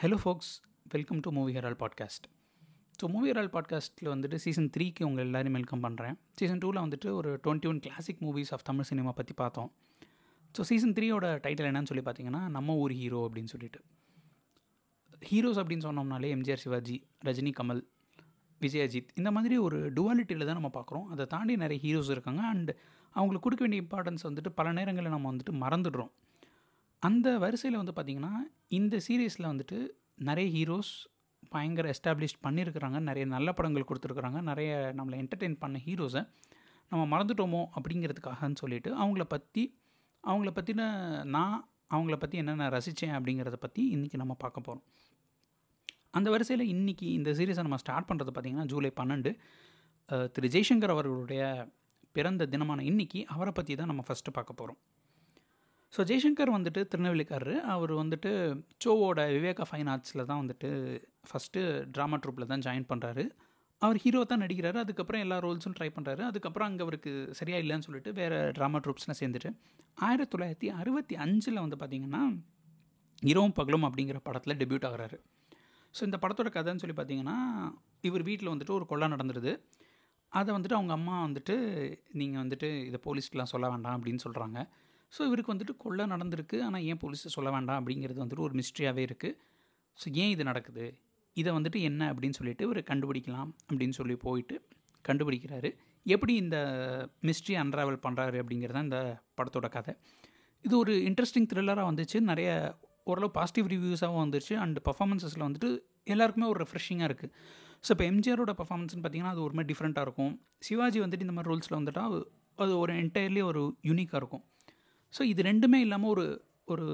Hello folks welcome to movie herald podcast so movie herald பாட்காஸ்ட்டில் வந்துட்டு season த்ரீக்கு உங்கள் எல்லாரையும் வெல்கம் பண்ணுறேன் சீசன் டூவில் வந்துட்டு ஒரு twenty one classic movies of Tamil cinema பற்றி பார்த்தோம். ஸோ சீசன் த்ரீயோட டைட்டில் என்னன்னு சொல்லி பார்த்தீங்கன்னா நம்ம ஊர் ஹீரோ அப்படின்னு சொல்லிட்டு. ஹீரோஸ் அப்படின்னு சொன்னோம்னாலே எம்ஜிஆர் சிவாஜி ரஜினி கமல் விஜய் அஜித் இந்த மாதிரி ஒரு டுவாலிட்டியில் தான் நம்ம பார்க்குறோம். அதை தாண்டி நிறைய ஹீரோஸ் இருக்காங்க. அண்ட் அவங்களுக்கு கொடுக்க வேண்டிய இம்பார்ட்டன்ஸ் வந்துட்டு பல நேரங்களில் நம்ம வந்துட்டு மறந்துடுறோம். அந்த வரிசையில் வந்து பார்த்திங்கன்னா இந்த சீரீஸில் வந்துட்டு நிறைய ஹீரோஸ் பயங்கர எஸ்டாப்ளிஷ் பண்ணியிருக்கிறாங்க நிறைய நல்ல படங்கள் கொடுத்துருக்குறாங்க. நிறைய நம்மளை என்டர்டெயின் பண்ண ஹீரோஸை நம்ம மறந்துட்டோமோ அப்படிங்கிறதுக்காகன்னு சொல்லிட்டு அவங்கள பற்றி அவங்கள பற்றின நான் அவங்கள பற்றி என்னென்ன ரசித்தேன் அப்படிங்கிறத பற்றி இன்றைக்கி நம்ம பார்க்க போகிறோம் அந்த வரிசையில் இன்றைக்கி இந்த சீரீஸை நம்ம ஸ்டார்ட் பண்ணுறது பார்த்திங்கன்னா ஜூலை பன்னெண்டு. திரு ஜெய்சங்கர் அவர்களுடைய பிறந்த தினமான இன்னைக்கு அவரை பற்றி தான் நம்ம ஃபஸ்ட்டு பார்க்க போகிறோம் ஸோ ஜெய்சங்கர் வந்துட்டு திருநெல்வேலிக்காரரு. அவர் வந்துட்டு சோவோட விவேகா ஃபைன் ஆர்ட்ஸில் தான் வந்துட்டு ஃபஸ்ட்டு ட்ராமா ட்ரூப்பில் தான் ஜாயின் பண்ணுறாரு அவர் ஹீரோ தான் நடிக்கிறாரு. அதுக்கப்புறம் எல்லா ரோல்ஸும் ட்ரை பண்ணுறாரு அதுக்கப்புறம் அங்கே அவருக்கு சரியாக இல்லைன்னு சொல்லிட்டு வேறு ட்ராமா ட்ரூப்ஸ்லாம் சேர்ந்துட்டு. ஆயிரத்தி தொள்ளாயிரத்தி அறுபத்தி அஞ்சில் வந்து பார்த்திங்கன்னா இரவும் பகலும் அப்படிங்கிற படத்தில் டெபியூட் ஆகிறாரு. ஸோ இந்த படத்தோட கதைன்னு சொல்லி பார்த்தீங்கன்னா இவர் வீட்டில் வந்துட்டு ஒரு கொள்ளை நடந்துருது. அதை வந்துட்டு அவங்க அம்மா வந்துட்டு நீங்கள் வந்துட்டு இதை போலீஸ்க்கெலாம் சொல்ல வேண்டாம் அப்படின்னு சொல்கிறாங்க ஸோ இவருக்கு வந்துட்டு கொள்ளை நடந்திருக்கு. ஆனால் ஏன் போலீஸை சொல்ல வேண்டாம் அப்படிங்கிறது வந்துட்டு ஒரு மிஸ்ட்ரியாகவே இருக்குது ஸோ ஏன் இது நடக்குது? இதை வந்துட்டு என்ன அப்படின்னு சொல்லிட்டு இவர் கண்டுபிடிக்கலாம் அப்படின்னு சொல்லி போயிட்டு கண்டுபிடிக்கிறாரு. எப்படி இந்த மிஸ்ட்ரி அன்ராவல் பண்ணுறாரு அப்படிங்கிறது தான் இந்த படத்தோட கதை. இது ஒரு இன்ட்ரெஸ்டிங் த்ரில்லராக வந்துச்சு. நிறைய ஓரளவு பாசிட்டிவ் ரிவ்யூஸாகவும் வந்துச்சு அண்ட் பர்ஃபாமன்ஸஸில் வந்துட்டு எல்லாருக்குமே ஒரு ரெஃப்ரெஷிங்காக இருக்குது ஸோ இப்போ எம்ஜிஆரோட பர்ஃபார்மன்ஸ்னு பார்த்தீங்கன்னா அது ஒரு மாதிரி டிஃப்ரெண்ட்டாக இருக்கும். சிவாஜி வந்துட்டு இந்த மாதிரி ரோல்ஸில் வந்துட்டால் அது ஒரு என்டையர்லி ஒரு யூனிக்காக இருக்கும். ஸோ இது ரெண்டுமே இல்லாமல் ஒரு ஒரு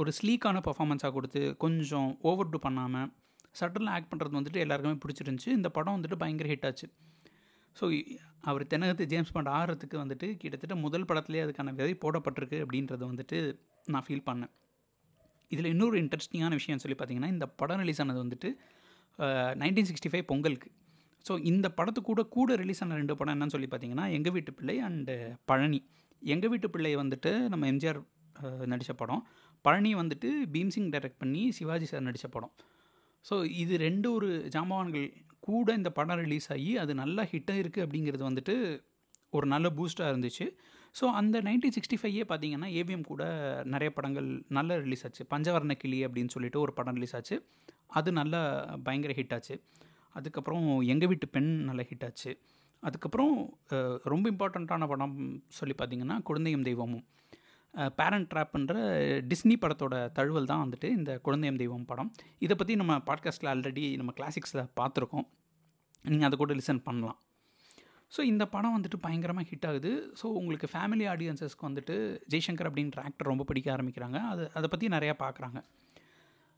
ஒரு ஸ்லீக்கான பர்ஃபாமன்ஸாக கொடுத்து கொஞ்சம் ஓவர் டூ பண்ணாமல் சட்டனில் ஆக்ட் பண்ணுறது வந்துட்டு எல்லாருக்குமே பிடிச்சிருந்துச்சி. இந்த படம் வந்துட்டு பயங்கர ஹிட் ஆச்சு. ஸோ அவர் தென்னகத்து ஜேம்ஸ் பாண்ட் ஆடுறதுக்கு வந்துட்டு கிட்டத்தட்ட முதல் படத்துலேயே அதுக்கான விதை போடப்பட்டிருக்கு அப்படின்றத வந்துட்டு நான் ஃபீல் பண்ணேன். இதில் இன்னொரு இன்ட்ரெஸ்டிங்கான விஷயம் சொல்லி பார்த்தீங்கன்னா இந்த படம் ரிலீஸ் ஆனது வந்துட்டு நைன்டீன் சிக்ஸ்டி ஃபைவ் பொங்கலுக்கு. ஸோ இந்த படத்து கூட கூட ரிலீஸ் ஆன ரெண்டு படம் என்னன்னு சொல்லி பார்த்தீங்கன்னா எங்கள் வீட்டு பிள்ளை அண்டு பழனி. எங்கள் வீட்டு பிள்ளை வந்துட்டு நம்ம எம்ஜிஆர் நடித்த படம். பழனி வந்துட்டு பீம்சிங் டைரக்ட் பண்ணி சிவாஜி சார் நடித்த படம். ஸோ இது ரெண்டு ஒரு ஜாம்பவான்கள் கூட இந்த படம் ரிலீஸ் ஆகி அது நல்லா ஹிட்டாக இருக்குது அப்படிங்கிறது வந்துட்டு ஒரு நல்ல பூஸ்ட்டாக இருந்துச்சு. ஸோ அந்த நைன்டீன் சிக்ஸ்டி ஃபைவ்யே பார்த்தீங்கன்னா ஏவிஎம் கூட நிறைய படங்கள் நல்ல ரிலீஸ் ஆச்சு. பஞ்சவர்ண கிளி அப்படின்னு சொல்லிட்டு ஒரு படம் ரிலீஸ் ஆச்சு. அது நல்லா பயங்கர ஹிட் ஆச்சு. அதுக்கப்புறம் எங்கள் வீட்டு பெண் நல்ல ஹிட் ஆச்சு. அதுக்கப்புறம் ரொம்ப இம்பார்ட்டண்ட்டான படம் சொல்லி பார்த்தீங்கன்னா குழந்தையும் தெய்வமும். பேரண்ட் ட்ராப்ன்ற டிஸ்னி படத்தோட தழுவல் தான் வந்துட்டு இந்த குழந்தையம் தெய்வம் படம். இதை பற்றி நம்ம பாட்காஸ்ட்டில் ஆல்ரெடி நம்ம கிளாசிக்ஸில் பார்த்துருக்கோம் நீங்கள் அதை கூட லிசன் பண்ணலாம். ஸோ இந்த படம் வந்துட்டு பயங்கரமாக ஹிட் ஆகுது. ஸோ உங்களுக்கு ஃபேமிலி ஆடியன்சஸ்க்கு வந்துட்டு ஜெய்சங்கர் அப்படின்ற ஆக்டர் ரொம்ப பிடிக்க ஆரம்பிக்கிறாங்க. அது அதை பற்றி நிறையா பார்க்குறாங்க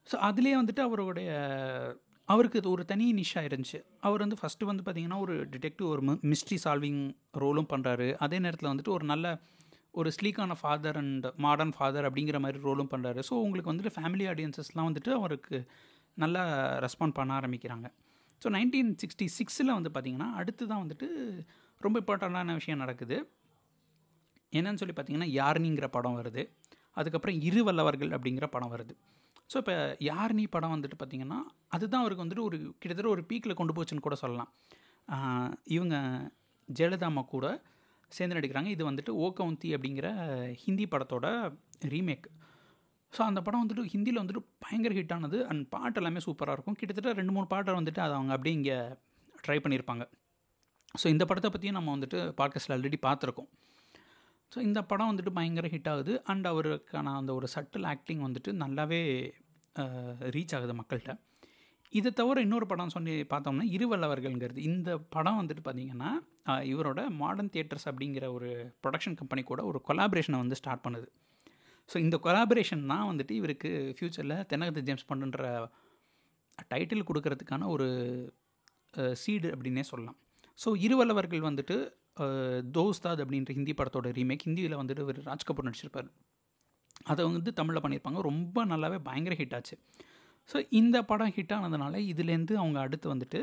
ஸோ அதுலேயே வந்துட்டு அவருடைய அவருக்கு இது ஒரு தனி நிஷா இருந்துச்சு. அவர் வந்து ஃபஸ்ட்டு வந்து பார்த்திங்கன்னா ஒரு டிடெக்டிவ் ஒரு மிஸ்ட்ரி சால்விங் ரோலும் பண்ணுறாரு அதே நேரத்தில் வந்துட்டு ஒரு நல்ல ஒரு ஸ்லீக்கான ஃபாதர் அண்ட் மாடர்ன் ஃபாதர் அப்படிங்கிற மாதிரி ரோலும் பண்ணுறாரு ஸோ உங்களுக்கு வந்துட்டு ஃபேமிலி ஆடியன்சஸ்லாம் வந்துட்டு அவருக்கு நல்லா ரெஸ்பாண்ட் பண்ண ஆரம்பிக்கிறாங்க. ஸோ நைன்டீன் சிக்ஸ்டி சிக்ஸில் வந்து பார்த்திங்கன்னா அடுத்து தான் வந்துட்டு ரொம்ப இம்பார்ட்டண்ட்டான விஷயம் நடக்குது. என்னன்னு சொல்லி பார்த்தீங்கன்னா யார்னிங்கிற படம் வருது. அதுக்கப்புறம் இரு வல்லவர்கள் அப்படிங்கிற படம் வருது. ஸோ இப்போ யார் நீ படம் வந்துட்டு பார்த்தீங்கன்னா அதுதான் அவருக்கு வந்துட்டு ஒரு கிட்டத்தட்ட ஒரு பீக்கில் கொண்டு போச்சுன்னு கூட சொல்லலாம். இவங்க ஜெயலலிதா அம்மா கூட சேர்ந்து நடிக்கிறாங்க. இது வந்துட்டு ஓ கவுந்தி அப்படிங்கிற ஹிந்தி படத்தோட ரீமேக் ஸோ அந்த படம் வந்துட்டு ஹிந்தியில் வந்துட்டு பயங்கர ஹிட் ஆனது. அண்ட் பாட்டு எல்லாமே சூப்பராக இருக்கும். கிட்டத்தட்ட ரெண்டு மூணு பாட்டை வந்துட்டு அதை அவங்க அப்படியே இங்கே ட்ரை பண்ணியிருப்பாங்க. ஸோ இந்த படத்தை பற்றியும் நம்ம வந்துட்டு பாட்காஸ்ட்டில் ஆல்ரெடி பார்த்துருக்கோம். ஸோ இந்த படம் வந்துட்டு பயங்கர ஹிட் ஆகுது. அண்ட் அவருக்கான அந்த ஒரு சட்டில் ஆக்டிங் வந்துட்டு நல்லாவே ரீச் ஆகுது மக்கள்கிட்ட. இதை தவிர இன்னொரு படம் சொல்லி பார்த்தோம்னா இருவல்லவர்கள்ங்கிறது இந்த படம் வந்துட்டு பார்த்திங்கன்னா இவரோட மாடர்ன் தியேட்டர்ஸ் அப்படிங்கிற ஒரு ப்ரொடக்ஷன் கம்பெனி கூட ஒரு கொலாபரேஷனை வந்து ஸ்டார்ட் பண்ணுது. ஸோ இந்த கொலாபரேஷன் தான் வந்துட்டு இவருக்கு ஃப்யூச்சரில் தென்னகத்து ஜேம்ஸ் பண்ணுன்ற டைட்டில் கொடுக்கறதுக்கான ஒரு சீடு அப்படின்னே சொல்லலாம். ஸோ இருவல்லவர்கள் வந்துட்டு தோஸ்தாத் அப்படின்ற ஹிந்தி படத்தோட ரீமேக் ஹிந்தியில் வந்துட்டு ஒரு ராஜ் கபூர் நடிச்சிருப்பார். அதை வந்து தமிழில் பண்ணியிருப்பாங்க. ரொம்ப நல்லாவே பயங்கர ஹிட் ஆச்சு. ஸோ இந்த படம் ஹிட் ஆனதுனால இதுலேருந்து அவங்க அடுத்து வந்துட்டு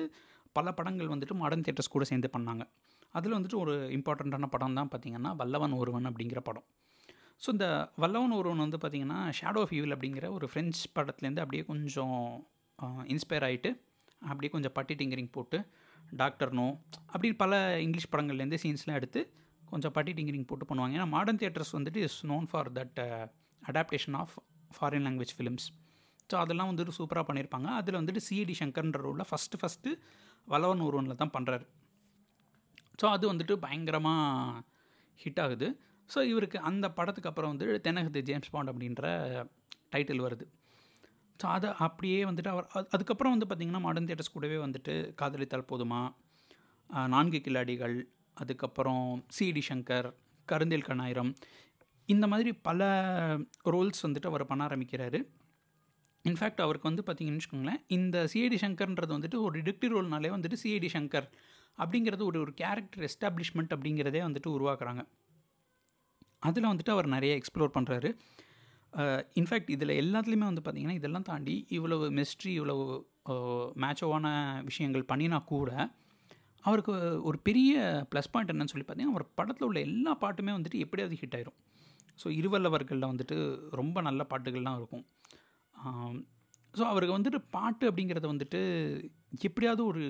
பல படங்கள் வந்துட்டு மாடர்ன் தியேட்டர்ஸ் கூட சேர்ந்து பண்ணாங்க. அதில் வந்துட்டு ஒரு இம்பார்ட்டண்ட்டான படம் தான் பார்த்திங்கன்னா வல்லவன் ஒருவன் அப்படிங்கிற படம். ஸோ இந்த வல்லவன் ஒருவன் வந்து பார்த்திங்கன்னா ஷேடோ ஆஃப் ஈவில் அப்படிங்கிற ஒரு ஃப்ரெஞ்ச் படத்துலேருந்து அப்படியே கொஞ்சம் இன்ஸ்பயர் ஆகிட்டு அப்படியே கொஞ்சம் பட்டி டிங்கரிங் போட்டு டாக்டர் நோ அப்படி பல இங்கிலீஷ் படங்கள்லேருந்து சீன்ஸ்லாம் எடுத்து கொஞ்சம் பட்டி டிங்கிரிங் போட்டு பண்ணுவாங்க. ஏன்னா மாடர்ன் தியேட்டர்ஸ் வந்துட்டு is known for that adaptation of foreign language films so அதெல்லாம் வந்துட்டு சூப்பராக பண்ணியிருப்பாங்க அதில் வந்துட்டு சிடி சங்கர்ன்ற ரோலில் ஃபஸ்ட்டு ஃபஸ்ட்டு வளவன் ஒருவனில் தான் பண்ணுறாரு ஸோ அது வந்துட்டு பயங்கரமாக ஹிட் ஆகுது. ஸோ இவருக்கு அந்த படத்துக்கு அப்புறம் வந்து தென்னகத்து ஜேம்ஸ் பாண்ட் அப்படின்ற டைட்டில் வருது. ஸோ அதை அப்படியே வந்துட்டு அவர் அதுக்கப்புறம் வந்து பார்த்திங்கன்னா மாடர்ன் தியேட்டர்ஸ் கூடவே வந்துட்டு காதலித்தால் போதுமா? நான்கு கில்லாடிகள் அதுக்கப்புறம் சிடி சங்கர் கருந்தில் கண்ணாயிரம் இந்த மாதிரி பல ரோல்ஸ் வந்துட்டு அவர் பண்ண ஆரம்பிக்கிறாரு. இன்ஃபேக்ட் அவருக்கு வந்து பார்த்திங்கன்னு வச்சுக்கோங்களேன் இந்த சிஐடி சங்கர்ன்றது வந்துட்டு ஒரு டிடெக்டிவ் ரோல்னாலே வந்துட்டு சிஐடி சங்கர் அப்படிங்கிறது ஒரு ஒரு கேரக்டர் எஸ்டாப்ளிஷ்மெண்ட் அப்படிங்கிறதே வந்துட்டு உருவாக்குறாங்க. அதில் வந்துட்டு அவர் நிறைய எக்ஸ்ப்ளோர் பண்ணுறாரு இன்ஃபேக்ட் இதில் எல்லாத்துலேயுமே வந்து பார்த்திங்கன்னா இதெல்லாம் தாண்டி இவ்வளவு மிஸ்ட்ரி இவ்வளவு மேட்சோவான விஷயங்கள் பண்ணினா கூட அவருக்கு ஒரு பெரிய ப்ளஸ் பாயிண்ட் என்னன்னு சொல்லி பார்த்தீங்கன்னா அவர் படத்தில் உள்ள எல்லா பாட்டுமே வந்துட்டு எப்படியாவது ஹிட் ஆயிரும். ஸோ இருவல்லவர்களில் வந்துட்டு ரொம்ப நல்ல பாட்டுகள்லாம் இருக்கும். ஸோ அவருக்கு வந்துட்டு பாட்டு அப்படிங்கிறத வந்துட்டு எப்படியாவது ஒரு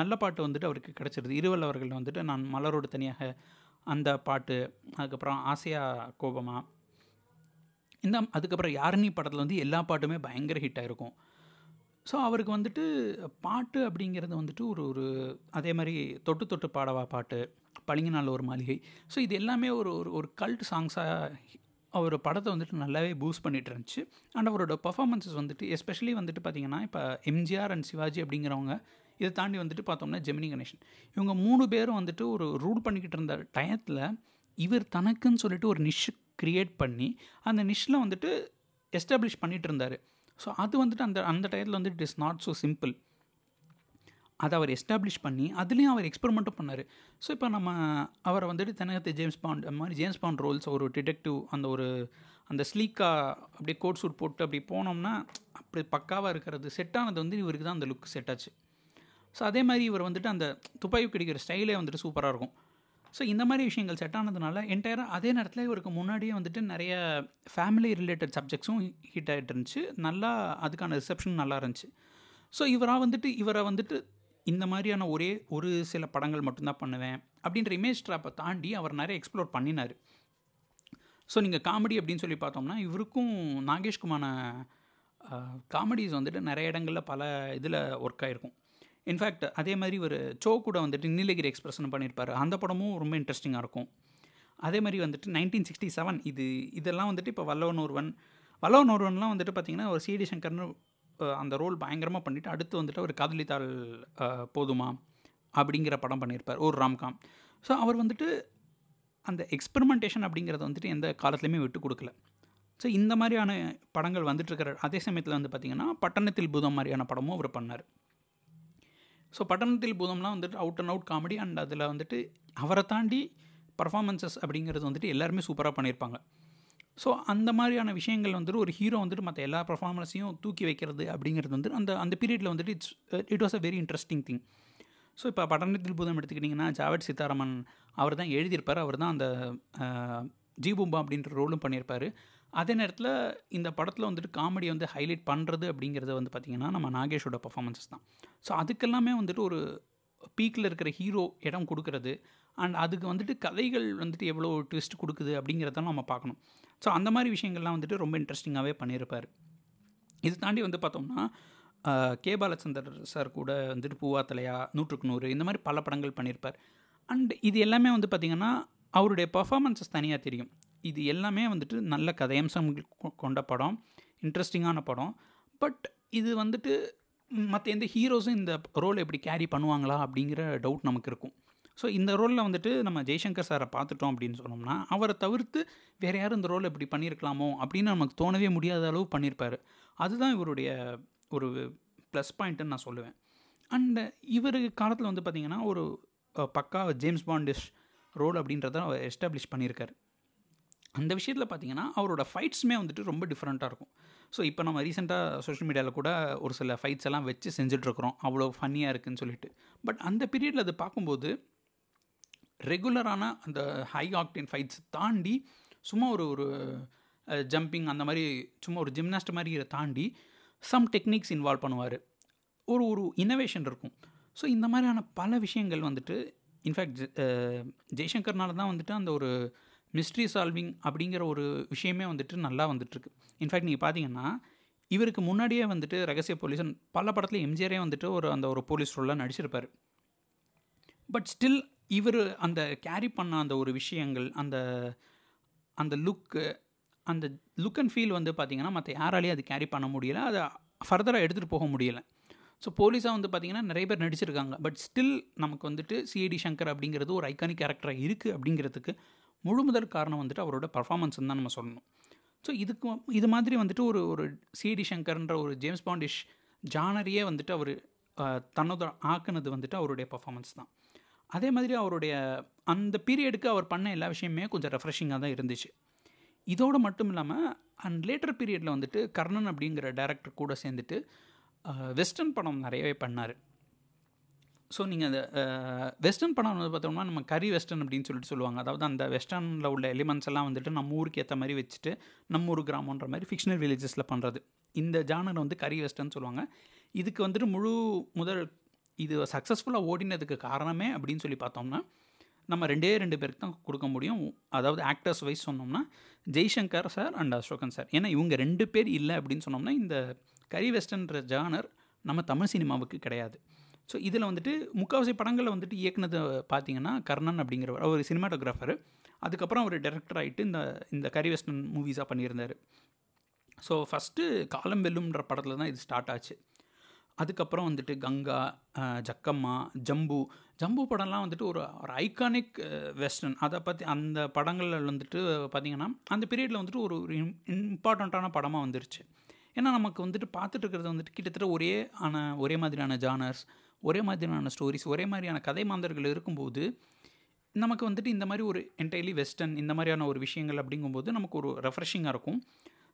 நல்ல பாட்டு வந்துட்டு அவருக்கு கிடச்சிருது. இருவல்லவர்களில் வந்துட்டு நான் மலரோடு தனியாக அந்த பாட்டு அதுக்கப்புறம் ஆசையா கோபமாக இந்த அதுக்கப்புறம் யாருனி படத்தில் வந்து எல்லா பாட்டுமே பயங்கர ஹிட் ஆகிருக்கும் ஸோ அவருக்கு வந்துட்டு பாட்டு அப்படிங்கிறது வந்துட்டு ஒரு ஒரு அதே மாதிரி தொட்டு தொட்டு பாடவா பாட்டு பளிங்கு நாள் ஒரு மாளிகை. ஸோ இது எல்லாமே ஒரு ஒரு ஒரு கல்ட் சாங்ஸாக அவர் படத்தை வந்துட்டு நல்லாவே பூஸ்ட் பண்ணிட்டு இருந்துச்சு அண்ட் அவரோட பர்ஃபார்மன்ஸஸ் வந்துட்டு எஸ்பெஷலி வந்துட்டு பார்த்திங்கன்னா இப்போ எம்ஜிஆர் அண்ட் சிவாஜி அப்படிங்கிறவங்க இதை தாண்டி வந்துட்டு பார்த்தோம்னா ஜெமினி கணேசன் இவங்க மூணு பேரும் வந்துட்டு ஒரு ரூல் பண்ணிக்கிட்டு இருந்த டயத்தில் இவர் தனக்குன்னு சொல்லிட்டு ஒரு நிஷ் க்ரியேட் பண்ணி அந்த நிஷ்ஷில் வந்துட்டு எஸ்டாப்ளிஷ் பண்ணிகிட்டு இருந்தார். ஸோ அது வந்துட்டு அந்த அந்த டயத்தில் வந்துட்டு it is not so simple அதை அவர் எஸ்டாப்ளிஷ் பண்ணி அதுலேயும் அவர் எக்ஸ்பெரிமெண்ட்டும் பண்ணார். ஸோ இப்போ நம்ம அவரை வந்துட்டு தென்னகத்தை ஜேம்ஸ் பாண்ட் அந்த மாதிரி ஜேம்ஸ் பாண்ட் ரோல்ஸ் ஒரு டிடெக்டிவ் அந்த ஒரு அந்த ஸ்லீக்காக அப்படியே கோட் சூட் போட்டு அப்படி போனோம்னா அப்படி பக்காவாக இருக்கிறது செட்டானது வந்து இவருக்கு தான் அந்த லுக் செட் ஆச்சு. ஸோ அதே மாதிரி இவர் வந்துட்டு அந்த துப்பாக்கி கிடைக்கிற ஸ்டைலே வந்துட்டு சூப்பராக இருக்கும். ஸோ இந்த மாதிரி விஷயங்கள் செட் ஆனதுனால என்டையராக அதே நேரத்தில் இவருக்கு முன்னாடியே வந்துட்டு நிறைய ஃபேமிலி ரிலேட்டட் சப்ஜெக்ட்ஸும் ஹிட் ஆகிட்டு இருந்துச்சு. நல்லா அதுக்கான ரிசப்ஷன் நல்லா இருந்துச்சு. ஸோ இவராக வந்துட்டு இவரை வந்துட்டு இந்த மாதிரியான ஒரே ஒரு சில படங்கள் மட்டும்தான் பண்ணுவேன் அப்படின்ற இமேஜ் ட்ராப்பை தாண்டி அவர் நிறைய எக்ஸ்ப்ளோர் பண்ணினார். ஸோ நீங்கள் காமெடி அப்படின்னு சொல்லி பார்த்தோம்னா இவருக்கும் நாகேஷ்குமான காமெடிஸ் வந்துட்டு நிறைய இடங்களில் பல இதில் ஒர்க் ஆகிருக்கும் இன்ஃபேக்ட் அதே மாதிரி ஒரு சோ கூட வந்துட்டு நீலகிரி எக்ஸ்பிரஸ்னு பண்ணியிருப்பார் அந்த படமும் ரொம்ப இன்ட்ரெஸ்டிங்காக இருக்கும். அதே மாதிரி வந்துட்டு நைன்டீன் சிக்ஸ்டி செவன் இது இதெல்லாம் வந்துட்டு இப்போ வல்லவன் ஒருவன் வல்லவன் ஒருவன்லாம் வந்துட்டு பார்த்திங்கன்னா ஒரு சிடி சங்கர்னு அந்த ரோல் பயங்கரமாக பண்ணிவிட்டு அடுத்து வந்துட்டு ஒரு காதலித்தாள் போதுமா அப்படிங்கிற படம் பண்ணியிருப்பார் ஒரு ராம்காம் ஸோ அவர் வந்துட்டு அந்த எக்ஸ்பெரிமெண்டேஷன் அப்படிங்கிறத வந்துட்டு எந்த காலத்துலையுமே விட்டு கொடுக்கல. ஸோ இந்த மாதிரியான படங்கள் வந்துட்டுருக்கிற அதே சமயத்தில் வந்து பார்த்திங்கன்னா பட்டணத்தில் பூதம் மாதிரியான படமும் அவர் பண்ணார். ஸோ பட்டணத்தில் பூதம்லாம் வந்துட்டு out and out comedy and அதில் வந்துட்டு அவரை தாண்டி பர்ஃபாமன்சஸ் அப்படிங்கிறது வந்துட்டு எல்லாருமே சூப்பராக பண்ணியிருப்பாங்க ஸோ அந்த மாதிரியான விஷயங்கள் வந்துட்டு ஒரு ஹீரோ வந்துட்டு மற்ற எல்லா பர்ஃபார்மன்ஸையும் தூக்கி வைக்கிறது அப்படிங்கிறது வந்து அந்த அந்த பீரியடில் வந்துட்டு it's it was a very interesting thing so இப்போ பட்டணத்தில் பூதம் எடுத்துக்கிட்டிங்கன்னா ஜாவட் சீதாராமன் அவர் தான் எழுதியிருப்பார். அவர் தான் அந்த uh, ஜி பூம்பா அப்படின்ற ரோலும் பண்ணியிருப்பார். அதே நேரத்தில் இந்த படத்தில் வந்துட்டு காமெடி வந்து ஹைலைட் பண்ணுறது அப்படிங்கிறது வந்து பார்த்திங்கன்னா நம்ம நாகேஷோட பர்ஃபாமன்ஸஸ் தான். ஸோ அதுக்கெல்லாமே வந்துட்டு ஒரு பீக்கில் இருக்கிற ஹீரோ இடம் கொடுக்கறது அண்ட் அதுக்கு வந்துட்டு கதைகள் வந்துட்டு எவ்வளோ ட்விஸ்ட் கொடுக்குது அப்படிங்கிறதெல்லாம் நம்ம பார்க்கணும். ஸோ அந்த மாதிரி விஷயங்கள்லாம் வந்துட்டு ரொம்ப இன்ட்ரெஸ்டிங்காகவே பண்ணியிருப்பார் இது தாண்டி வந்து பார்த்தோம்னா கே. பாலச்சந்தர் சார் கூட வந்துட்டு பூவா தலையா நூற்றுக்கு நூறு இந்த மாதிரி பல படங்கள் பண்ணியிருப்பார் அண்ட் இது எல்லாமே வந்து பார்த்திங்கன்னா அவருடைய பர்ஃபாமன்ஸஸ் தனியாக தெரியும். இது எல்லாமே வந்துட்டு நல்ல கதையம்சம் கொண்ட படம். இன்ட்ரெஸ்டிங்கான படம். பட் இது வந்துட்டு மற்ற எந்த ஹீரோஸும் இந்த ரோல் எப்படி கேரி பண்ணுவாங்களா அப்படிங்கிற டவுட் நமக்கு இருக்கும். ஸோ இந்த ரோலில் வந்துட்டு நம்ம ஜெய்சங்கர் சாரை பார்த்துட்டோம் அப்படின்னு சொன்னோம்னா அவரை தவிர்த்து வேறு யாரும் இந்த ரோல் இப்படி பண்ணியிருக்கலாமோ அப்படின்னு நமக்கு தோணவே முடியாத அளவு பண்ணியிருப்பார். அதுதான் இவருடைய ஒரு ப்ளஸ் பாயிண்ட்டுன்னு நான் சொல்லுவேன். அண்டு இவர் காலத்தில் வந்து பார்த்திங்கன்னா ஒரு பக்கா ஜேம்ஸ் பாண்டிஷ் ரோல் அப்படின்றத அவர் எஸ்டாப்ளிஷ் பண்ணியிருக்காரு. அந்த விஷயத்தில் பார்த்தீங்கன்னா அவரோட ஃபைட்ஸுமே வந்துட்டு ரொம்ப டிஃப்ரெண்ட்டாக இருக்கும். ஸோ இப்போ நம்ம ரீசெண்டாக சோஷியல் மீடியாவில் கூட ஒரு சில ஃபைட்ஸ் எல்லாம் வச்சு செஞ்சிட்ருக்குறோம் அவ்வளோ ஃபன்னியாக இருக்குதுன்னு சொல்லிட்டு. பட் அந்த பீரியடில் அது பார்க்கும்போது ரெகுலரான அந்த ஹை ஆக்டின் ஃபைட்ஸ் தாண்டி சும்மா ஒரு ஒரு ஜம்பிங் அந்த மாதிரி சும்மா ஒரு ஜிம்னாஸ்ட் மாதிரி தாண்டி சம் டெக்னிக்ஸ் இன்வால்வ் பண்ணுவார். ஒரு ஒரு இன்னோவேஷன் இருக்கும். ஸோ இந்த மாதிரியான பல விஷயங்கள் வந்துட்டு இன்ஃபேக்ட் ஜெய்சங்கர்னால தான் வந்துட்டு அந்த ஒரு மிஸ்ட்ரி சால்விங் அப்படிங்கிற ஒரு விஷயமே வந்துட்டு நல்லா வந்துட்டுருக்கு. இன்ஃபேக்ட் நீங்கள் பார்த்தீங்கன்னா இவருக்கு முன்னாடியே வந்துட்டு ரகசிய போலீஸ் பல படத்தில் எம்ஜிஆரே வந்துட்டு ஒரு அந்த ஒரு போலீஸ் ரோலாக நடிச்சிருப்பார். பட் ஸ்டில் இவர் அந்த கேரி பண்ண அந்த ஒரு விஷயங்கள் அந்த அந்த லுக்கு அந்த லுக் அண்ட் ஃபீல் வந்து பார்த்திங்கன்னா மற்ற யாராலையும் அது கேரி பண்ண முடியல. அதை ஃபர்தராக எடுத்துகிட்டு போக முடியலை. ஸோ போலீஸாக வந்து பார்த்திங்கன்னா நிறைய பேர் நடிச்சிருக்காங்க. பட் ஸ்டில் நமக்கு வந்துட்டு சிஐடி சங்கர் அப்படிங்கிறது ஒரு ஐக்கானிக் கேரக்டராக இருக்குது அப்படிங்கிறதுக்கு முழு முதல் காரணம் வந்துட்டு அவரோட பர்ஃபார்மன்ஸ் தான் நம்ம சொல்லணும். ஸோ இதுக்கு இது மாதிரி வந்துட்டு ஒரு ஒரு சிடி சங்கர்ன்ற ஒரு ஜேம்ஸ் பாண்டிஷ் ஜானரியே வந்துட்டு அவர் தன்னோட ஆக்குனது வந்துட்டு அவருடைய பர்ஃபாமன்ஸ் தான். அதே மாதிரி அவருடைய அந்த பீரியடுக்கு அவர் பண்ண எல்லா விஷயமே கொஞ்சம் ரெஃப்ரெஷிங்காக தான் இருந்துச்சு. இதோடு மட்டும் இல்லாமல் அண்ட் லேட்டர் பீரியடில் வந்துட்டு கர்ணன் அப்படிங்கிற டேரக்டர் கூட சேர்ந்துட்டு வெஸ்டர்ன் படம் நிறையவே பண்ணார். ஸோ நீங்கள் அந்த வெஸ்டர்ன் படம் வந்து பார்த்தோம்னா நம்ம கரி வெஸ்டர்ன் அப்படின்னு சொல்லிட்டு சொல்லுவாங்க. அதாவது அந்த வெஸ்டர்னில் உள்ள எலிமெண்ட்ஸ் எல்லாம் வந்துட்டு நம்ம ஊருக்கு ஏற்ற மாதிரி வச்சுட்டு நம்ம ஊர் கிராமன்ற மாதிரி ஃபிக்ஷனல் வில்லேஜஸில் பண்ணுறது இந்த ஜானர் வந்து கரி வெஸ்டர்ன் சொல்லுவாங்க. இதுக்கு வந்துட்டு முழு முதல் இது சக்ஸஸ்ஃபுல்லாக ஓடினதுக்கு காரணமே அப்படின்னு சொல்லி பார்த்தோம்னா நம்ம ரெண்டே ரெண்டு பேருக்கு தான் கொடுக்க முடியும். அதாவது ஆக்டர்ஸ் வைஸ் சொன்னோம்னா Jaishankar sir and Asokan sir ஏன்னா இவங்க ரெண்டு பேர் இல்லை அப்படின்னு சொன்னோம்னா இந்த கரி வெஸ்டர்ன்ற ஜானர் நம்ம தமிழ் சினிமாவுக்கு கிடையாது. ஸோ இதில் வந்துட்டு முக்கால்வாசி படங்களில் வந்துட்டு இயக்குனது பார்த்தீங்கன்னா கர்ணன் அப்படிங்கிறவர் அவர் சினிமாட்டோகிராஃபர் அதுக்கப்புறம் அவர் டேரக்டர் ஆகிட்டு இந்த இந்த கரி வெஸ்டர்ன் மூவிஸாக பண்ணியிருந்தார். ஸோ ஃபஸ்ட்டு காலம் வெல்லும்ன்ற படத்தில் தான் இது ஸ்டார்ட் ஆச்சு. அதுக்கப்புறம் வந்துட்டு கங்கா ஜக்கம்மா ஜம்பு. ஜம்பு படம்லாம் வந்துட்டு ஒரு ஒரு ஐகானிக் வெஸ்டர்ன் அதை பற்றி அந்த படங்களில் வந்துட்டு பார்த்திங்கன்னா அந்த பீரியடில் வந்துட்டு ஒரு ஒரு இம்பார்ட்டண்ட்டான படமாக வந்துருச்சு. ஏன்னா நமக்கு வந்துட்டு பார்த்துட்டு இருக்கிறது வந்துட்டு கிட்டத்தட்ட ஒரே ஆன ஒரே மாதிரியான ஜானர்ஸ் ஒரே மாதிரியான ஸ்டோரிஸ் ஒரே மாதிரியான கதை மாந்தர்கள் இருக்கும்போது நமக்கு வந்துட்டு இந்த மாதிரி ஒரு என்டையர்லி வெஸ்டர்ன் இந்த மாதிரியான ஒரு விஷயங்கள் அப்படிங்கும்போது நமக்கு ஒரு ரெஃப்ரெஷிங்காக இருக்கும்.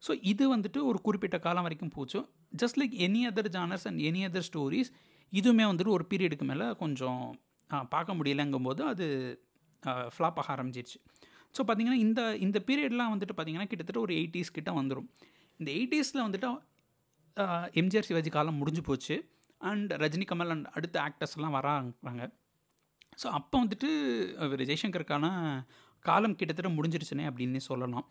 ஸோ இது வந்துட்டு ஒரு குறிப்பிட்ட காலம் வரைக்கும் போச்சு. Just like any other genres and any other stories இதுவுமே வந்துட்டு ஒரு பீரியடுக்கு மேலே கொஞ்சம் பார்க்க முடியலங்கும்போது அது ஃப்ளாப் ஆக ஆரம்பிச்சிருச்சு. ஸோ பார்த்திங்கன்னா இந்த இந்த பீரியட்லாம் வந்துட்டு பார்த்திங்கன்னா கிட்டத்தட்ட ஒரு எயிட்டிஸ் கிட்ட வந்துடும் இந்த எயிட்டிஸில் வந்துட்டு எம்ஜிஆர் சிவாஜி காலம் முடிஞ்சு போச்சு. அண்ட் ரஜினி கமல் அண்ட் அடுத்த ஆக்டர்ஸ்லாம் வராங்க ஸோ அப்போ வந்துட்டு அவர் ஜெய்சங்கருக்கான காலம் கிட்டத்தட்ட முடிஞ்சிருச்சுனே அப்படின்னு சொல்லலாம்.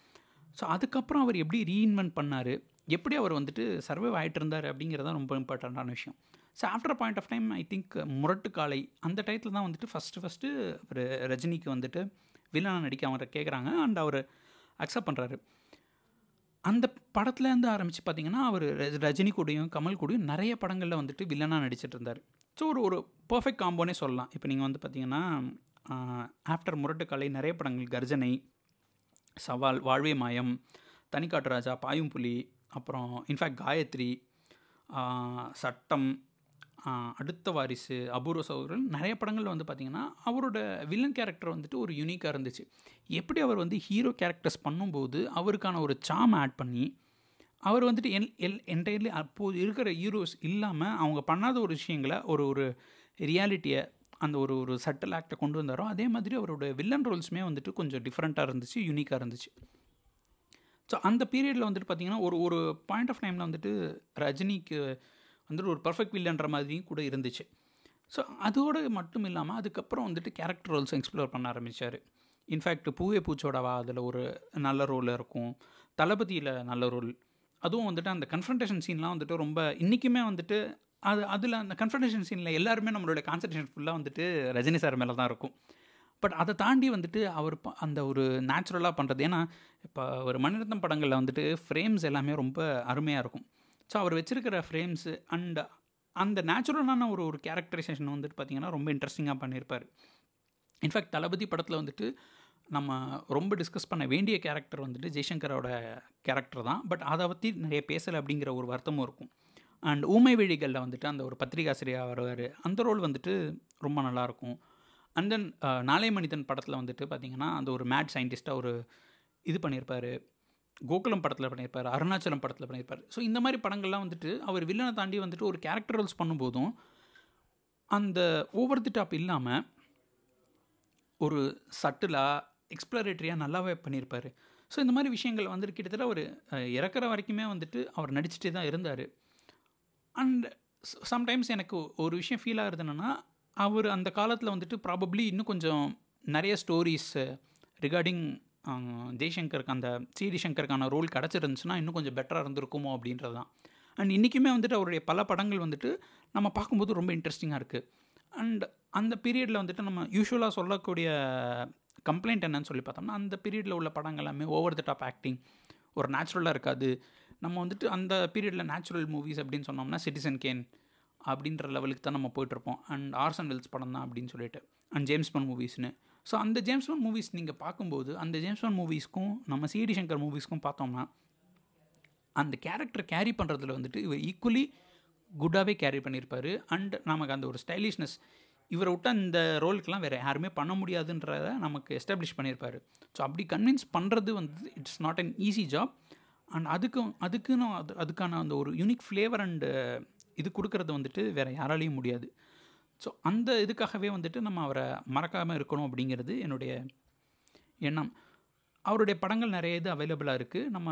ஸோ அதுக்கப்புறம் அவர் எப்படி ரீஇன்வென்ட் பண்ணார்? எப்படி அவர் வந்துட்டு சர்வைவ் ஆகிட்டு இருந்தார் அப்படிங்கிறதான் ரொம்ப இம்பார்ட்டண்ட்டான விஷயம். So after point of time I think Murattu Kaalai அந்த டயத்தில் தான் வந்துட்டு ஃபஸ்ட்டு ஃபஸ்ட்டு அவர் ரஜினிக்கு வந்துட்டு வில்லனாக நடிக்க அவரை கேட்குறாங்க அண்ட் அவர் அக்செப்ட் பண்ணுறாரு அந்த படத்துலேருந்து ஆரம்பித்து பார்த்திங்கன்னா அவர் ரஜினி கூடயும் கமல் கூடயும் நிறைய படங்களில் வந்துட்டு வில்லனாக நடிச்சிட்டு இருந்தார் ஸோ ஒரு ஒரு பர்ஃபெக்ட் காம்போனே சொல்லலாம். இப்போ நீங்கள் வந்து பார்த்திங்கன்னா ஆஃப்டர் முரட்டுக்கலை நிறைய படங்கள். கர்ஜனை சவால் வாழ்வே மாயம் தனிக்காட்டு ராஜா பாயும் புலி அப்புறம் இன்ஃபேக்ட் காயத்ரி சட்டம் அடுத்த வாரிசு அபூர்வ சகோதரன். நிறைய படங்களில் வந்து பார்த்திங்கன்னா அவரோட வில்லன் கேரக்டர் வந்துட்டு ஒரு யூனிக்காக இருந்துச்சு. எப்படி அவர் வந்து ஹீரோ கேரக்டர்ஸ் பண்ணும்போது அவருக்கான ஒரு சாம் ஆட் பண்ணி அவர் வந்துட்டு எல் எல் என்டையர்லி அப்போது இருக்கிற ஹீரோஸ் இல்லாமல் அவங்க பண்ணாத ஒரு விஷயங்களை ஒரு ஒரு ரியாலிட்டியை அந்த ஒரு ஒரு சட்டல் ஆக்டை கொண்டு வந்தாரோ அதே மாதிரி அவரோட வில்லன் ரோல்ஸுமே வந்துட்டு கொஞ்சம் டிஃப்ரெண்ட்டாக இருந்துச்சு யூனிக்காக இருந்துச்சு. ஸோ அந்த பீரியடில் வந்துட்டு பார்த்திங்கன்னா ஒரு ஒரு பாயிண்ட் ஆஃப் டைமில் வந்துட்டு ரஜினிக்கு வந்துட்டு ஒரு பர்ஃபெக்ட் வில்லன்ற மாதிரியும் கூட இருந்துச்சு. ஸோ அதோடு மட்டும் இல்லாமல் அதுக்கப்புறம் வந்துட்டு கேரக்டர் ரோல்ஸும் எக்ஸ்ப்ளோர் பண்ண ஆரம்பித்தார் இன்ஃபேக்ட் பூவே பூச்சோடவா அதில் ஒரு நல்ல ரோல் இருக்கும். தளபதியில் நல்ல ரோல் அதுவும் வந்துட்டு அந்த கன்ஃபன்டேஷன் சீன்லாம் வந்துட்டு ரொம்ப இன்றைக்குமே வந்துட்டு அது அதில் அந்த கன்ஃபன்டேஷன் சீனில் எல்லாருமே நம்மளோட கான்சன்ட்ரேஷன் ஃபுல்லாக வந்துட்டு ரஜினி சார் மேலே தான் இருக்கும். பட் அதை தாண்டி வந்துட்டு அவர் அந்த ஒரு நேச்சுரலாக பண்ணுறது ஏன்னா இப்போ ஒரு மணிரத்னம் படங்களில் வந்துட்டு ஃப்ரேம்ஸ் எல்லாமே ரொம்ப அருமையாக இருக்கும். ஸோ அவர் வச்சுருக்கிற ஃப்ரேம்ஸு அண்ட் அந்த நேச்சுரலான ஒரு ஒரு கேரக்டரைசேஷன் வந்துட்டு பார்த்திங்கன்னா ரொம்ப இன்ட்ரெஸ்டிங்காக பண்ணியிருப்பார் இன்ஃபேக்ட் தளபதி படத்தில் வந்துட்டு நம்ம ரொம்ப டிஸ்கஸ் பண்ண வேண்டிய கேரக்டர் வந்துட்டு ஜெய்சங்கரோட கேரக்டர் தான். பட் அதை பற்றி நிறைய பேசலை அப்படிங்கிற ஒரு வருத்தமும் இருக்கும். அண்ட் ஊமை வழிகளில் வந்துட்டு அந்த ஒரு பத்திரிகாசிரியாக வருவார். அந்த ரோல் வந்துட்டு ரொம்ப நல்லாயிருக்கும் அண்ட் தென் நாளை மனிதன் படத்தில் வந்துட்டு பார்த்திங்கன்னா அந்த ஒரு மேட் சயின்டிஸ்ட்டாக ஒரு இது பண்ணியிருப்பார் கோகுலம் படத்தில் பண்ணியிருப்பார் அருணாச்சலம் படத்தில் பண்ணியிருப்பார். ஸோ இந்த மாதிரி படங்கள்லாம் வந்துட்டு அவர் வில்லனை தாண்டி வந்துட்டு ஒரு கேரக்டர் ரோல்ஸ் பண்ணும்போதும் அந்த ஓவர் தி டாப் இல்லாமல் ஒரு சட்டிலாக எக்ஸ்ப்ளரேட்டரியாக நல்லாவே பண்ணியிருப்பார். ஸோ இந்த மாதிரி விஷயங்கள் வந்துட்டு கிட்டத்தட்ட ஒரு இறக்குற வரைக்குமே வந்துட்டு அவர் நடிச்சுட்டே தான் இருந்தார். அண்ட் சம்டைம்ஸ் எனக்கு ஒரு விஷயம் ஃபீல் ஆகுறது என்னென்னா அவர் அந்த காலத்தில் வந்துட்டு ப்ராபப்ளி இன்னும் கொஞ்சம் நிறைய ஸ்டோரிஸ் ரிகார்டிங் ஜெய்சங்கருக்கு அந்த சிடி சங்கருக்கான ரோல் கிடச்சிருந்துச்சுன்னா இன்னும் கொஞ்சம் பெட்டராக இருந்திருக்குமோ அப்படின்றது தான். அண்ட் இன்றைக்குமே வந்துட்டு அவருடைய பல படங்கள் வந்துட்டு நம்ம பார்க்கும்போது ரொம்ப இன்ட்ரெஸ்டிங்காக இருக்குது அண்ட் அந்த பீரியடில் வந்துட்டு நம்ம யூஸ்வலாக சொல்லக்கூடிய கம்ப்ளைண்ட் என்னன்னு சொல்லி பார்த்தோம்னா அந்த பீரியடில் உள்ள படங்கள் எல்லாமே ஓவர் த டாப் ஆக்டிங் ஒரு நேச்சுரலாக இருக்காது. நம்ம வந்துட்டு அந்த பீரியடில் நேச்சுரல் மூவிஸ் அப்படின்னு சொன்னோம்னா சிட்டிசன் கேன் அப்படின்ற லெவலுக்கு தான் நம்ம போயிட்டுருப்போம் அண்ட் ஆர்சன் வெல்ஸ் படம் தான் அப்படின்னு சொல்லிட்டு. அண்ட் ஜேம்ஸ் பாண்ட் மூவிஸ்னு ஸோ அந்த ஜேம்ஸ் பாண்ட் மூவிஸ் நீங்கள் பார்க்கும்போது அந்த ஜேம்ஸ் பாண்ட் மூவிஸ்க்கும் நம்ம சிடி சங்கர் மூவிஸ்க்கும் பார்த்தோம்னா அந்த கேரக்டர் கேரி பண்ணுறதுல வந்துட்டு இவர் ஈக்குவலி குட்டாகவே கேரி பண்ணியிருப்பார் அண்ட் நமக்கு அந்த ஒரு ஸ்டைலிஷ்னஸ் இவரை விட்டு அந்த ரோலுக்கெலாம் வேறு யாருமே பண்ண முடியாதுன்றத நமக்கு எஸ்டாப்ளிஷ் பண்ணியிருப்பார் ஸோ அப்படி கன்வின்ஸ் பண்ணுறது வந்து it's not an easy job and அதுக்கு அதுக்குன்னு அது அதுக்கான அந்த ஒரு யூனிக் ஃப்ளேவர் அண்டு இது கொடுக்கறது வந்துட்டு வேறு யாராலையும் முடியாது. ஸோ அந்த இதுக்காகவே வந்துட்டு நம்ம அவரை மறக்காமல் இருக்கணும் அப்படிங்கிறது என்னுடைய எண்ணம். அவருடைய படங்கள் நிறைய இது அவைலபிளாக இருக்குது நம்ம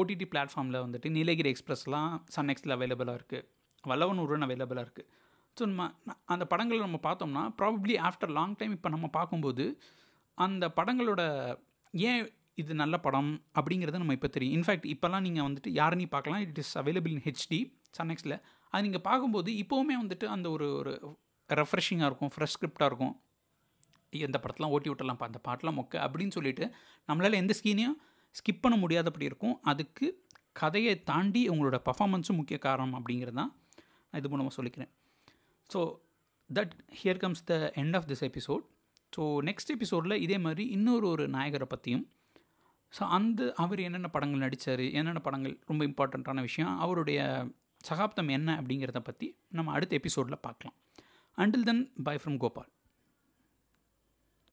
ஓடிடி பிளாட்ஃபார்மில் வந்துட்டு நீலகிரி எக்ஸ்ப்ரெஸ்லாம் சன் எக்ஸில் அவைலபிளாக இருக்குது வல்லவன் உருவன் அவைலபிளாக இருக்குது ஸோ நம்ம அந்த படங்களை நம்ம பார்த்தோம்னா ப்ராபப்ளி ஆஃப்டர் லாங் டைம் இப்போ நம்ம பார்க்கும்போது அந்த படங்களோட ஏன் இது நல்ல படம் அப்படிங்கிறது நம்ம இப்போ தெரியும். இன்ஃபேக்ட் இப்போல்லாம் நீங்கள் வந்துட்டு யாருன்னு பார்க்கலாம். It is available in HD சன்எக்ஸில் அது நீங்கள் பார்க்கும்போது இப்போவுமே வந்துட்டு அந்த ஒரு ஒரு ரெஃப்ரெஷிங்காக இருக்கும் ஃப்ரெஷ் ஸ்கிரிப்டாக இருக்கும். எந்த படத்தெலாம் ஓட்டி விட்டலாம்ப்பா அந்த பாட்டெலாம் மொக்க அப்படின்னு சொல்லிட்டு நம்மளால் எந்த ஸ்கீனையும் ஸ்கிப் பண்ண முடியாதபடி இருக்கும். அதுக்கு கதையை தாண்டி உங்களோட பர்ஃபாமன்ஸும் முக்கிய காரணம் அப்படிங்கிறது தான் இது மூலமாக சொல்லிக்கிறேன். So that here comes the end of this episode so next எபிசோடில் இதே மாதிரி இன்னொரு ஒரு நாயகரை பற்றியும் ஸோ அந்த அவர் என்னென்ன படங்கள் நடித்தார் என்னென்ன படங்கள் ரொம்ப இம்பார்ட்டண்ட்டான விஷயம் அவருடைய சகாப்தம் என்ன அப்படிங்கிறத பற்றி நம்ம அடுத்த எபிசோடில் பார்க்கலாம். Until then bye from Gopal